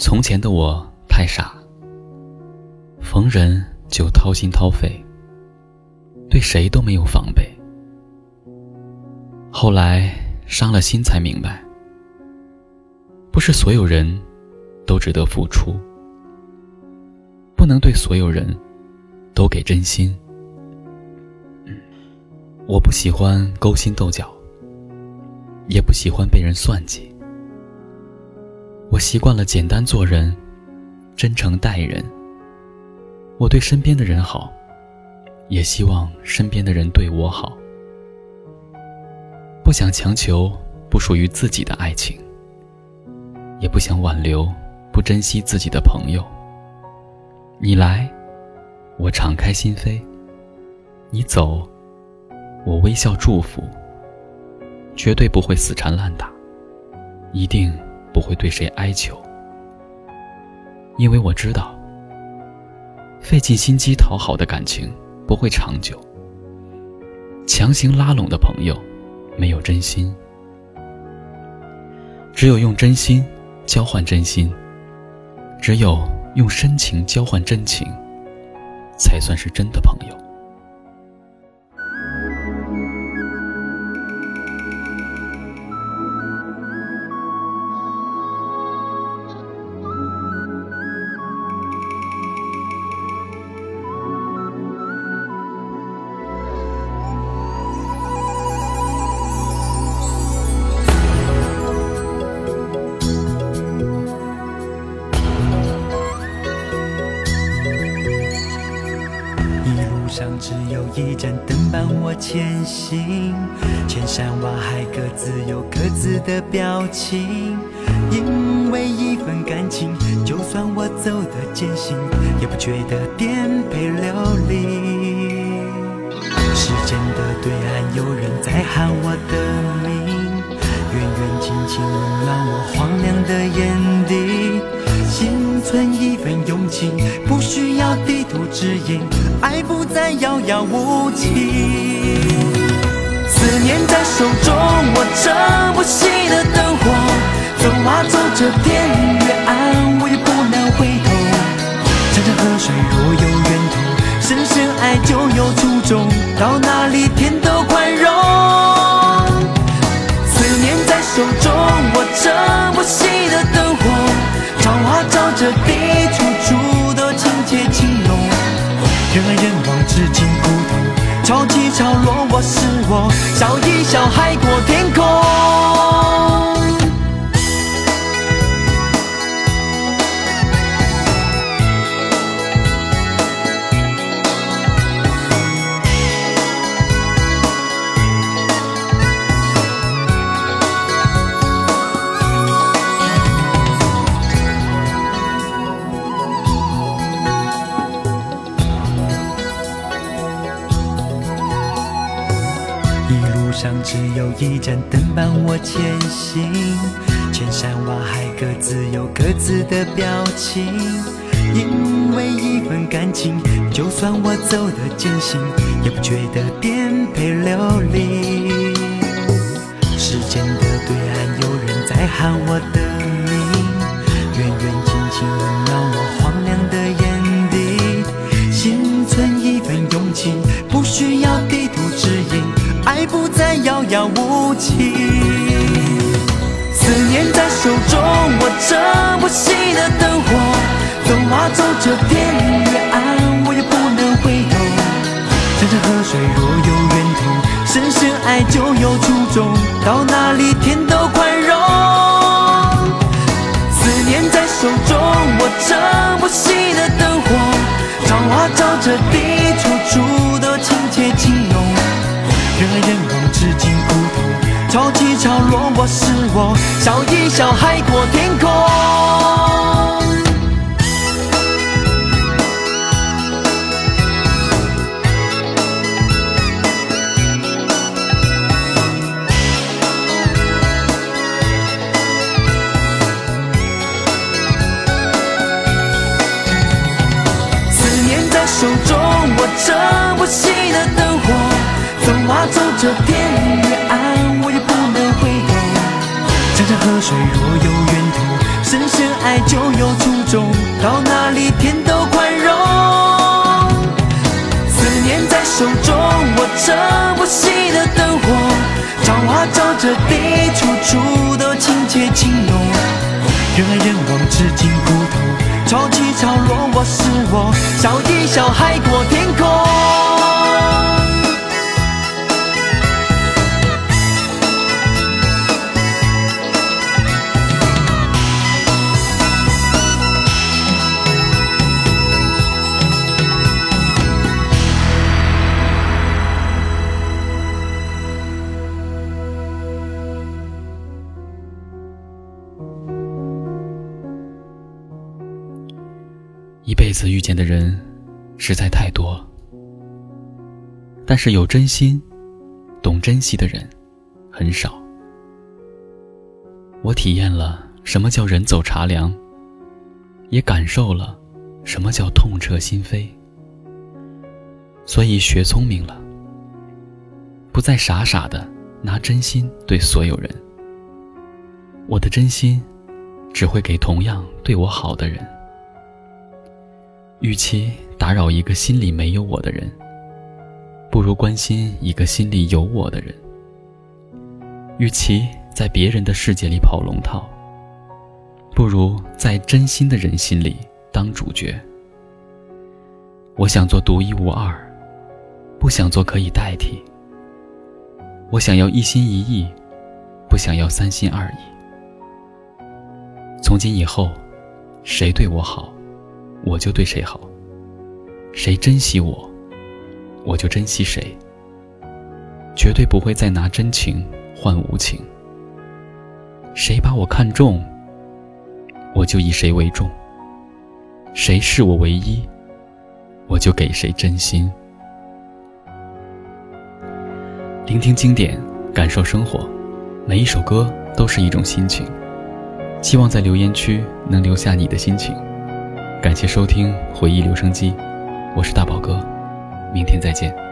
从前的我太傻，逢人就掏心掏肺，对谁都没有防备。后来伤了心才明白，不是所有人都值得付出，不能对所有人都给真心。我不喜欢勾心斗角，也不喜欢被人算计。我习惯了简单做人，真诚待人。我对身边的人好，也希望身边的人对我好。不想强求不属于自己的爱情，也不想挽留不珍惜自己的朋友。你来，我敞开心扉；你走，我微笑祝福。绝对不会死缠烂打，一定。不会对谁哀求，因为我知道，费尽心机讨好的感情不会长久。强行拉拢的朋友，没有真心。只有用真心交换真心，只有用深情交换真情，才算是真的朋友。上只有一盏灯伴我前行，千山万海各自有各自的表情。因为一份感情，就算我走得艰辛，也不觉得颠沛流离。时间的对岸，有人在喊我的名，远远近近温暖我荒凉的眼底。心存一份勇气，需要地图指引。爱不再遥遥无期，思念在手中，握着不熄的灯火，走啊走着，天越暗，我也不能回头。山山河水若有源头，深深爱就有初衷，到哪里天都宽容。思念在手中，握着不熄的灯火，照啊照着，地处处。人来人往，至今不同。潮起潮落，我是我，笑一笑，海阔天空。只有一盏灯伴我前行，千山万海各自有各自的表情。因为一份感情，就算我走得艰辛，也不觉得颠沛流离。时间的对岸，有人在喊我的名，远远近近遥无期，思念在手中，我这不熄的灯火，走啊走这，天越暗，我也不能回头。山山河水若有源头，深深爱就有初衷，到哪里天都宽容。思念在手中，我这不熄的灯火，照啊照着，地处处都亲切轻浓。人来人往，至今。潮起潮落，我是我，笑一笑，海阔天空。思念在手中，握着不熄的灯火。走啊走着，天到哪里天都宽容。思念在手中，我撑不熄的灯火，朝花照着地，处处都亲切情浓。人来人往，至今不同，潮起潮落，我是我，笑一笑，海阔天辈子遇见的人实在太多，但是有真心、懂珍惜的人很少。我体验了什么叫人走茶凉，也感受了什么叫痛彻心扉，所以学聪明了，不再傻傻的拿真心对所有人。我的真心只会给同样对我好的人。与其打扰一个心里没有我的人，不如关心一个心里有我的人。与其在别人的世界里跑龙套，不如在真心的人心里当主角。我想做独一无二，不想做可以代替。我想要一心一意，不想要三心二意。从今以后，谁对我好？我就对谁好，谁珍惜我，我就珍惜谁。绝对不会再拿真情换无情。谁把我看重，我就以谁为重。谁是我唯一，我就给谁真心。聆听经典，感受生活，每一首歌都是一种心情。希望在留言区能留下你的心情。感谢收听回忆留声机，我是大宝哥，明天再见。